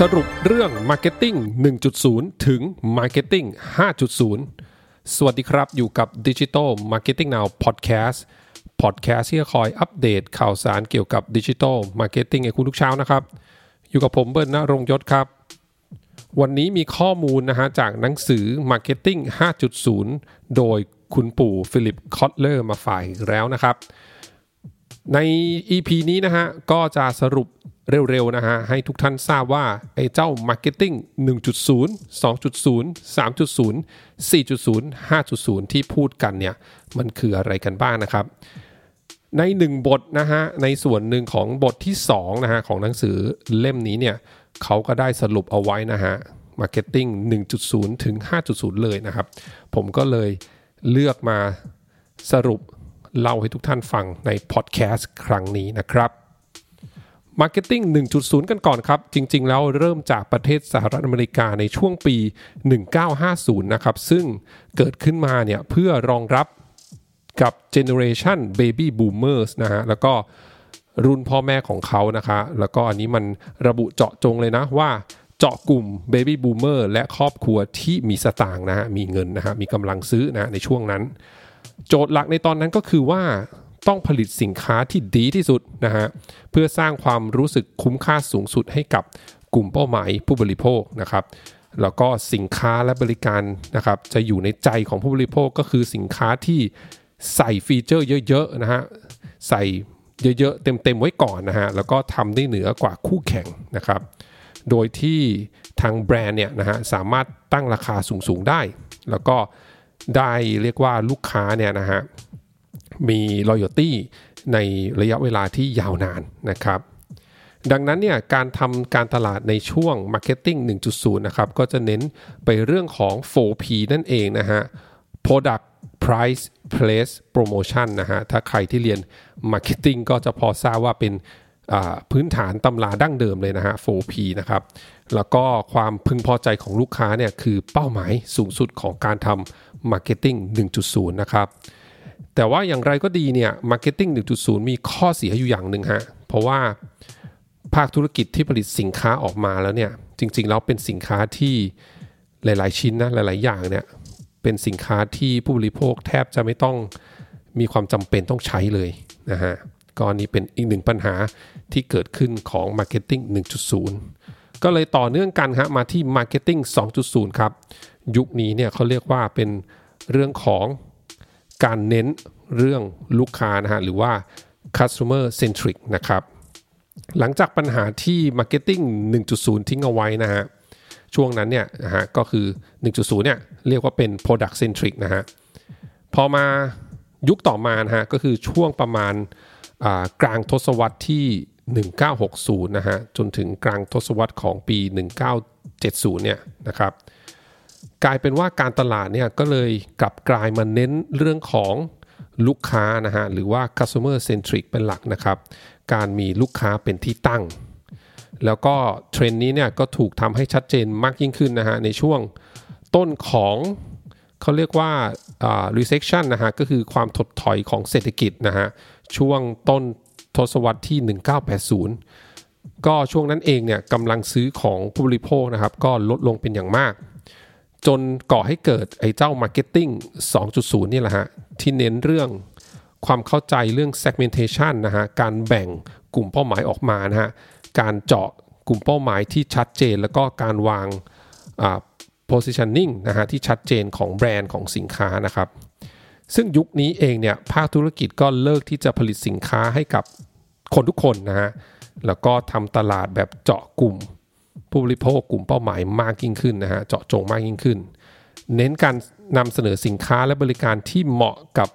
สรุปเรื่อง Marketing 1.0 ถึง Marketing 5.0 สวัสดีครับอยู่กับ Digital Marketing Now Podcast Podcast ที่จะคอยอัปเดตข่าวสารเกี่ยวกับ Digital Marketing ให้คุณทุกเช้านะครับ อยู่กับผมเบิร์นณรงยศครับ วันนี้มีข้อมูลนะฮะจากหนังสือ Marketing 5.0 โดยคุณปู่ฟิลิปคอตเลอร์มาฝากแล้วนะครับ ใน EP นี้นะฮะก็จะสรุป เร็วๆนะฮะให้ทุกท่านทราบว่าไอ้เจ้า Marketing 1.0 2.0 3.0 4.0 5.0 ที่พูดกันเนี่ยมันคืออะไรกันบ้างนะครับ ในหนึ่งบทนะฮะในส่วนหนึ่งของบทที่2นะฮะของหนังสือเล่มนี้เนี่ยเขาก็ได้สรุปเอาไว้นะฮะ Marketing 1.0 ถึง 5.0 เลยนะครับ ผมก็เลยเลือกมาสรุปเล่าให้ทุกท่านฟังในพอดแคสต์ครั้งนี้นะครับ Marketing 1.0 กันก่อนครับ จริง ๆ แล้วเริ่มจากประเทศสหรัฐอเมริกาในช่วงปี 1950 นะครับ ซึ่งเกิดขึ้นมาเนี่ยเพื่อรองรับกับ Generation Baby Boomers นะฮะ แล้วก็รุ่นพ่อแม่ของเขานะคะ แล้วก็อันนี้มันระบุเจาะจงเลยนะว่าเจาะกลุ่ม Baby Boomer และครอบครัวที่มีสตางค์นะฮะ มีเงินนะฮะ มีกำลังซื้อนะในช่วงนั้น โจทย์หลักในตอนนั้นก็คือว่า ต้องผลิตสินค้าที่ดีที่สุดนะฮะเพื่อสร้างความรู้สึกคุ้มค่าสูงสุดให้กับกลุ่มเป้าหมายผู้บริโภคนะครับแล้วก็สินค้าและบริการนะครับจะอยู่ในใจของผู้บริโภคก็คือสินค้าที่ใส่ฟีเจอร์เยอะๆนะฮะใส่เยอะๆ เต็มๆ ไว้ก่อนนะฮะแล้วก็ทำได้เหนือกว่าคู่แข่งนะครับ โดยที่ทางแบรนด์เนี่ยนะฮะสามารถตั้งราคาสูงๆ ได้ แล้วก็ได้เรียกว่าลูกค้าเนี่ยนะฮะ มี loyalty ในระยะเวลาที่ยาวนานนะครับ ดังนั้นเนี่ยการทำการตลาดในช่วง Marketing 1.0 นะครับ ก็จะเน้นไปเรื่องของ 4P นั่นเองนะฮะ Product Price Place Promotion นะฮะ ถ้าใครที่เรียน Marketing ก็จะพอทราบว่าเป็นพื้นฐานตำราดั้งเดิมเลยนะฮะ 4P นะครับ แล้วก็ความพึงพอใจของลูกค้าเนี่ยคือเป้าหมายสูงสุดของการทำ Marketing 1.0 นะครับ แต่ว่าอย่างไรก็ดีเนี่ย Marketing 1.0 มีข้อเสียอยู่อย่างหนึ่งฮะ เพราะว่าภาคธุรกิจที่ผลิตสินค้าออกมาแล้วเนี่ย จริง ๆ แล้วเป็นสินค้าที่หลาย ๆ ชิ้นนะหลาย ๆ อย่างเนี่ย เป็นสินค้าที่ผู้บริโภคแทบจะไม่ต้องมีความจำเป็นต้องใช้เลยนะฮะก็นี้เป็นอีกหนึ่งปัญหาที่เกิดขึ้นของ Marketing 1.0 ก็เลยต่อเนื่องกันฮะมาที่ Marketing 2.0 ครับ ยุคนี้เนี่ยเขาเรียกว่าเป็นเรื่องของ การเน้นเรื่องลูกค้านะฮะหรือว่า customer centric นะครับ หลังจากปัญหาที่ marketing 1.0 ทิ้งเอาไว้นะฮะช่วงนั้นเนี่ยนะฮะก็คือ 1.0 เนี่ยเรียกว่าเป็น product centric นะฮะพอมายุคต่อมานะฮะก็คือช่วงประมาณกลางทศวรรษที่ 1960 นะฮะจนถึงกลางทศวรรษของปี 1970 เนี่ยนะครับ กลายเป็นว่าการตลาดเนี่ยก็เลยกลับกลายมาเน้นเรื่องของลูกค้านะฮะหรือว่า customer centric เป็นหลักนะครับ การมีลูกค้าเป็นที่ตั้ง แล้วก็เทรนด์นี้เนี่ยก็ถูกทำให้ชัดเจนมากยิ่งขึ้นนะฮะในช่วงต้นของเขาเรียกว่า recession นะฮะก็คือความถดถอยของเศรษฐกิจนะฮะช่วงต้นทศวรรษที่ 1980 ก็ช่วงนั้นเองเนี่ยกำลังซื้อของผู้บริโภคนะครับ ก็ลดลงเป็นอย่างมาก จนก่อให้เกิดไอ้เจ้า Marketing 2.0 นี่แหละฮะ ที่เน้นเรื่องความเข้าใจเรื่อง segmentation นะฮะ การแบ่งกลุ่มเป้าหมายออกมานะฮะ การเจาะกลุ่มเป้าหมายที่ชัดเจน แล้วก็การวาง positioning นะฮะที่ชัดเจนของแบรนด์ของสินค้านะครับ ซึ่งยุคนี้เองเนี่ยภาคธุรกิจก็เลิกที่จะผลิตสินค้าให้กับคนทุกคนนะฮะ แล้วก็ทำตลาดแบบเจาะกลุ่ม ผู้บริโภคกลุ่มเป้าหมายมากยิ่งขึ้นนะฮะเจาะจงมากยิ่งขึ้น เน้นการนำเสนอสินค้าและบริการที่เหมาะกับ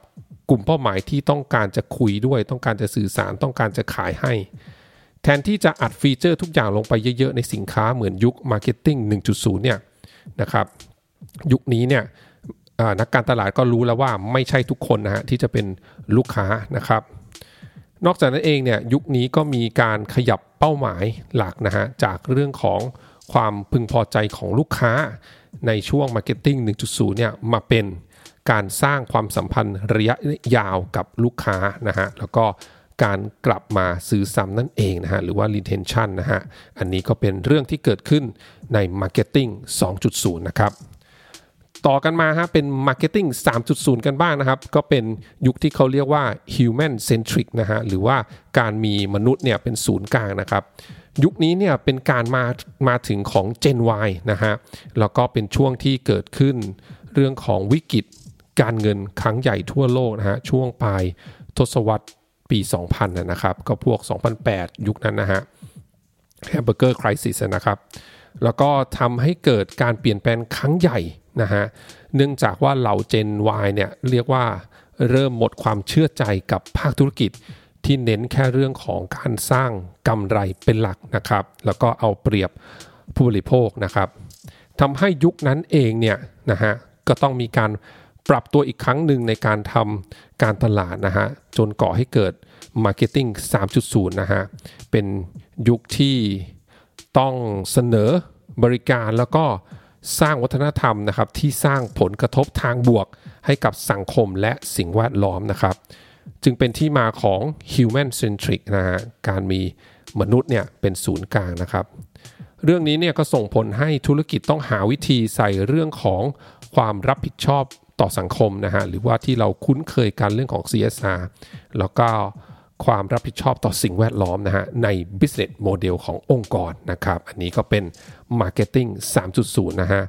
กลุ่มเป้าหมายที่ต้องการจะคุยด้วย ต้องการจะสื่อสารต้องการจะขายให้ แทนที่จะอัดฟีเจอร์ทุกอย่างลงไปเยอะๆ ในสินค้าเหมือนยุค Marketing 1.0 เนี่ยนะครับยุคนี้เนี่ยนักการตลาดก็รู้แล้วว่าไม่ใช่ทุกคนนะฮะที่จะเป็นลูกค้านะครับ นอกจากนั้นเองเนี่ยยุคนี้ก็มีการขยับ เป้าหมายหลักนะฮะจากเรื่องของความพึงพอใจของลูกค้าในช่วง Marketing 1.0 เนี่ยมาเป็นการสร้างความสัมพันธ์ระยะยาวกับลูกค้านะฮะแล้วก็การกลับมาซื้อซ้ำนั่นเองนะฮะหรือว่า retention นะฮะอันนี้ก็เป็นเรื่องที่เกิดขึ้นใน Marketing 2.0 นะครับ ต่อกันมาฮะเป็น Marketing 3.0 กันบ้างนะครับ ก็เป็นยุคที่เขาเรียกว่า Human Centric นะฮะหรือว่าการมีมนุษย์เนี่ยเป็นศูนย์กลางนะครับ ยุคนี้เนี่ยเป็นการมามาถึงของ Gen Y นะฮะแล้วก็เป็นช่วงที่เกิดขึ้นเรื่องของวิกฤตการเงินครั้งใหญ่ทั่วโลกนะฮะช่วงปลายทศวรรษปี 2000 นะครับ ก็พวก 2008 ยุคนั้นนะฮะแฮมเบอร์เกอร์คริสิสนะครับ แล้วก็ทำให้เกิดการเปลี่ยนแปลงครั้งใหญ่ นะฮะเนื่องจากว่าเหล่า Gen Y เนี่ยเรียกว่าเริ่มหมดความเชื่อใจกับภาคธุรกิจที่เน้นแค่เรื่องของการสร้างกำไรเป็นหลักนะครับ แล้วก็เอาเปรียบผู้บริโภคนะครับทำให้ยุคนั้นเองเนี่ยนะฮะก็ต้องมีการปรับตัวอีกครั้งหนึ่งในการทำการตลาดนะฮะจนก่อให้เกิด Marketing 3.0 นะฮะเป็นยุคที่ต้องเสนอบริการแล้วก็ สร้างวัฒนธรรมนะครับที่สร้างผลกระทบทางบวก ให้กับสังคมและสิ่งแวดล้อมนะครับ จึงเป็นที่มาของ human centric นะฮะการมีมนุษย์เนี่ยเป็นศูนย์กลางนะครับ เรื่องนี้เนี่ยก็ส่งผลให้ธุรกิจต้องหาวิธีใส่เรื่องของความรับผิดชอบต่อสังคมนะฮะหรือว่าที่เราคุ้นเคยกันเรื่องของ CSR แล้วก็ ความรับผิดชอบต่อสิ่งแวดล้อมนะฮะใน business model ขององค์กรนะครับอันนี้ก็เป็น marketing 3.0 นะฮะ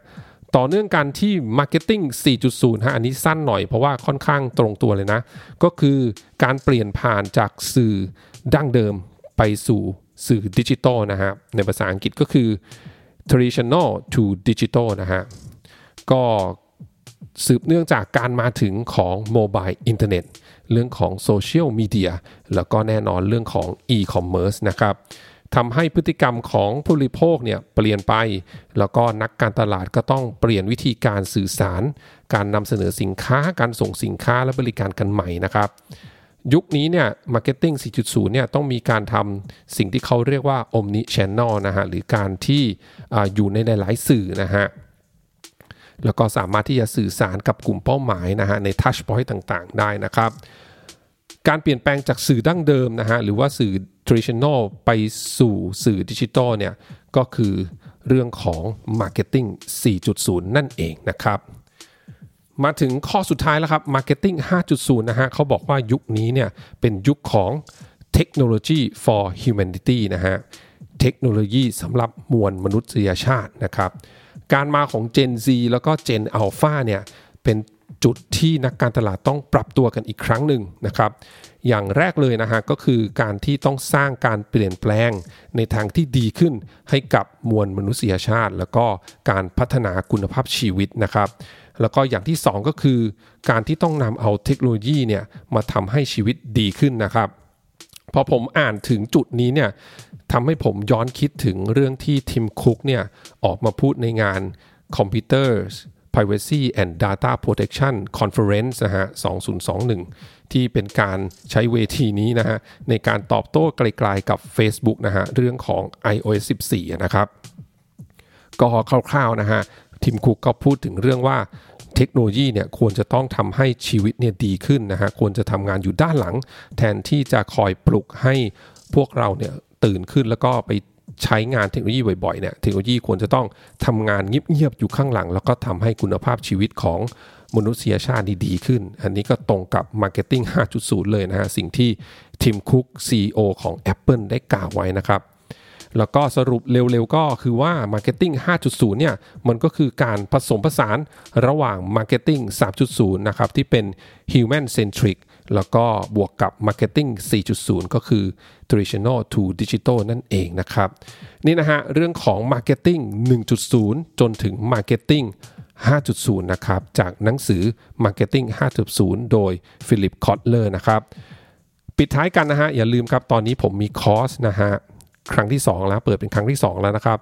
ต่อเนื่องกันที่ marketing 4.0 ฮะ อันนี้สั้นหน่อยเพราะว่าค่อนข้างตรงตัวเลยนะ ก็คือการเปลี่ยนผ่านจากสื่อดั้งเดิมไปสู่สื่อดิจิตอลนะฮะ ในภาษาอังกฤษก็คือ traditional to digital นะฮะ ก็ สืบเนื่องจากการมาถึงของ mobile อินเทอร์เน็ตเรื่องของโซเชียลมีเดียแล้วก็แน่นอนเรื่องของอีคอมเมิร์ซนะครับทำให้พฤติกรรมของผู้บริโภคเนี่ยเปลี่ยนไป แล้วก็นักการตลาดก็ต้องเปลี่ยนวิธีการสื่อสาร การนำเสนอสินค้าการส่งสินค้าและบริการกันใหม่นะครับ ยุคนี้เนี่ย Marketing 4.0 เนี่ยต้องมีการทำสิ่งที่เขาเรียกว่า Omni Channel นะฮะหรือการที่ออยู่ในหลาย ๆ สื่อนะฮะ แล้วก็สามารถที่จะสื่อสารกับกลุ่มเป้าหมายนะฮะในทัชพอยต์ต่างๆ ได้นะครับ การเปลี่ยนแปลงจากสื่อดั้งเดิมนะฮะหรือว่าสื่อ traditional ไปสู่สื่อดิจิทัลเนี่ยก็คือเรื่องของ Marketing 4.0 นั่นเองนะครับ มาถึงข้อสุดท้ายแล้วครับ Marketing 5.0 นะฮะเขาบอกว่ายุคนี้เนี่ยเป็นยุคของ Technology for Humanity นะฮะ เทคโนโลยีสำหรับมวลมนุษยชาตินะครับการมาของ Gen Z แล้วก็ Gen Alpha เนี่ยเป็นจุดที่นักการตลาดต้องปรับตัวกันอีกครั้งหนึ่งนะครับ อย่างแรกเลยนะฮะก็คือการที่ต้องสร้างการเปลี่ยนแปลงในทางที่ดีขึ้นให้กับมวลมนุษยชาติ แล้วก็การพัฒนาคุณภาพชีวิตนะครับ แล้วก็อย่างที่ 2 ก็คือ การที่ต้องนำเอาเทคโนโลยีเนี่ยมาทำให้ชีวิตดีขึ้นนะครับ พอผมอ่านถึงจุดนี้เนี่ยทำให้ผมย้อนคิดถึงเรื่องที่ทิมคุกเนี่ยออกมาพูดในงาน Computers Privacy and Data Protection Conference นะฮะ 2021 ที่เป็นการใช้เวทีนี้นะฮะ ในการตอบโต้ไกลๆกับ Facebook นะฮะ เรื่องของ iOS 14 นะครับ ก็คร่าวๆนะฮะ ทิมคุกก็พูดถึงเรื่องว่า เทคโนโลยีเนี่ยควรจะต้องทำให้ชีวิตเนี่ยดีขึ้นนะฮะควรจะทำงานอยู่ด้านหลัง แทนที่จะคอยปลุกให้พวกเราเนี่ยตื่นขึ้นแล้วก็ไปใช้งานเทคโนโลยีบ่อยๆเนี่ยเทคโนโลยีควรจะต้องทำงานเงียบๆอยู่ข้างหลัง แล้วก็ทำให้คุณภาพชีวิตของมนุษยชาติดีขึ้น อันนี้ก็ตรงกับ Marketing 5.0 เลยนะฮะ สิ่งที่ทิมคุก CEO ของ Apple ได้กล่าวไว้นะครับ แล้วก็สรุปเร็วๆก็คือว่า Marketing 5.0 เนี่ย มันก็คือการผสมผสานระหว่าง Marketing 3.0 นะครับ ที่เป็น Human Centric แล้วก็บวกกับ Marketing 4.0 ก็คือ Traditional to Digital นั่นเองนะครับ นี่นะฮะ เรื่องของ Marketing 1.0 จนถึง Marketing 5.0 นะครับ จากหนังสือ Marketing 5.0 โดยฟิลิปคอตเลอร์นะครับ ปิดท้ายกันนะฮะ อย่าลืมครับ ตอนนี้ผมมีคอร์สนะฮะ ครั้งที่ 2 แล้วเปิดเป็นครั้งที่ 2 แล้วนะครับ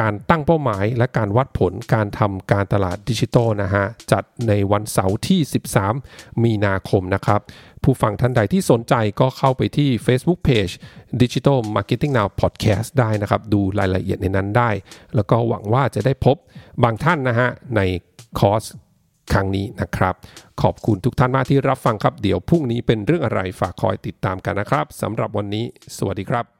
การตั้งเป้าหมายและการวัดผลการทำการตลาดดิจิทัลนะฮะจัดในวันเสาร์ที่ 13 มีนาคมนะครับ ผู้ฟังท่านใดที่สนใจก็เข้าไปที่ Facebook Page Digital Marketing Now Podcast ได้นะครับ ดูรายละเอียดในนั้นได้ แล้วก็หวังว่าจะได้พบบางท่านนะฮะในคอร์สครั้งนี้นะครับ ขอบคุณทุกท่านมากที่รับฟังครับ เดี๋ยวพรุ่งนี้เป็นเรื่องอะไรฝากคอยติดตามกันนะครับสำหรับวันนี้ สวัสดีครับ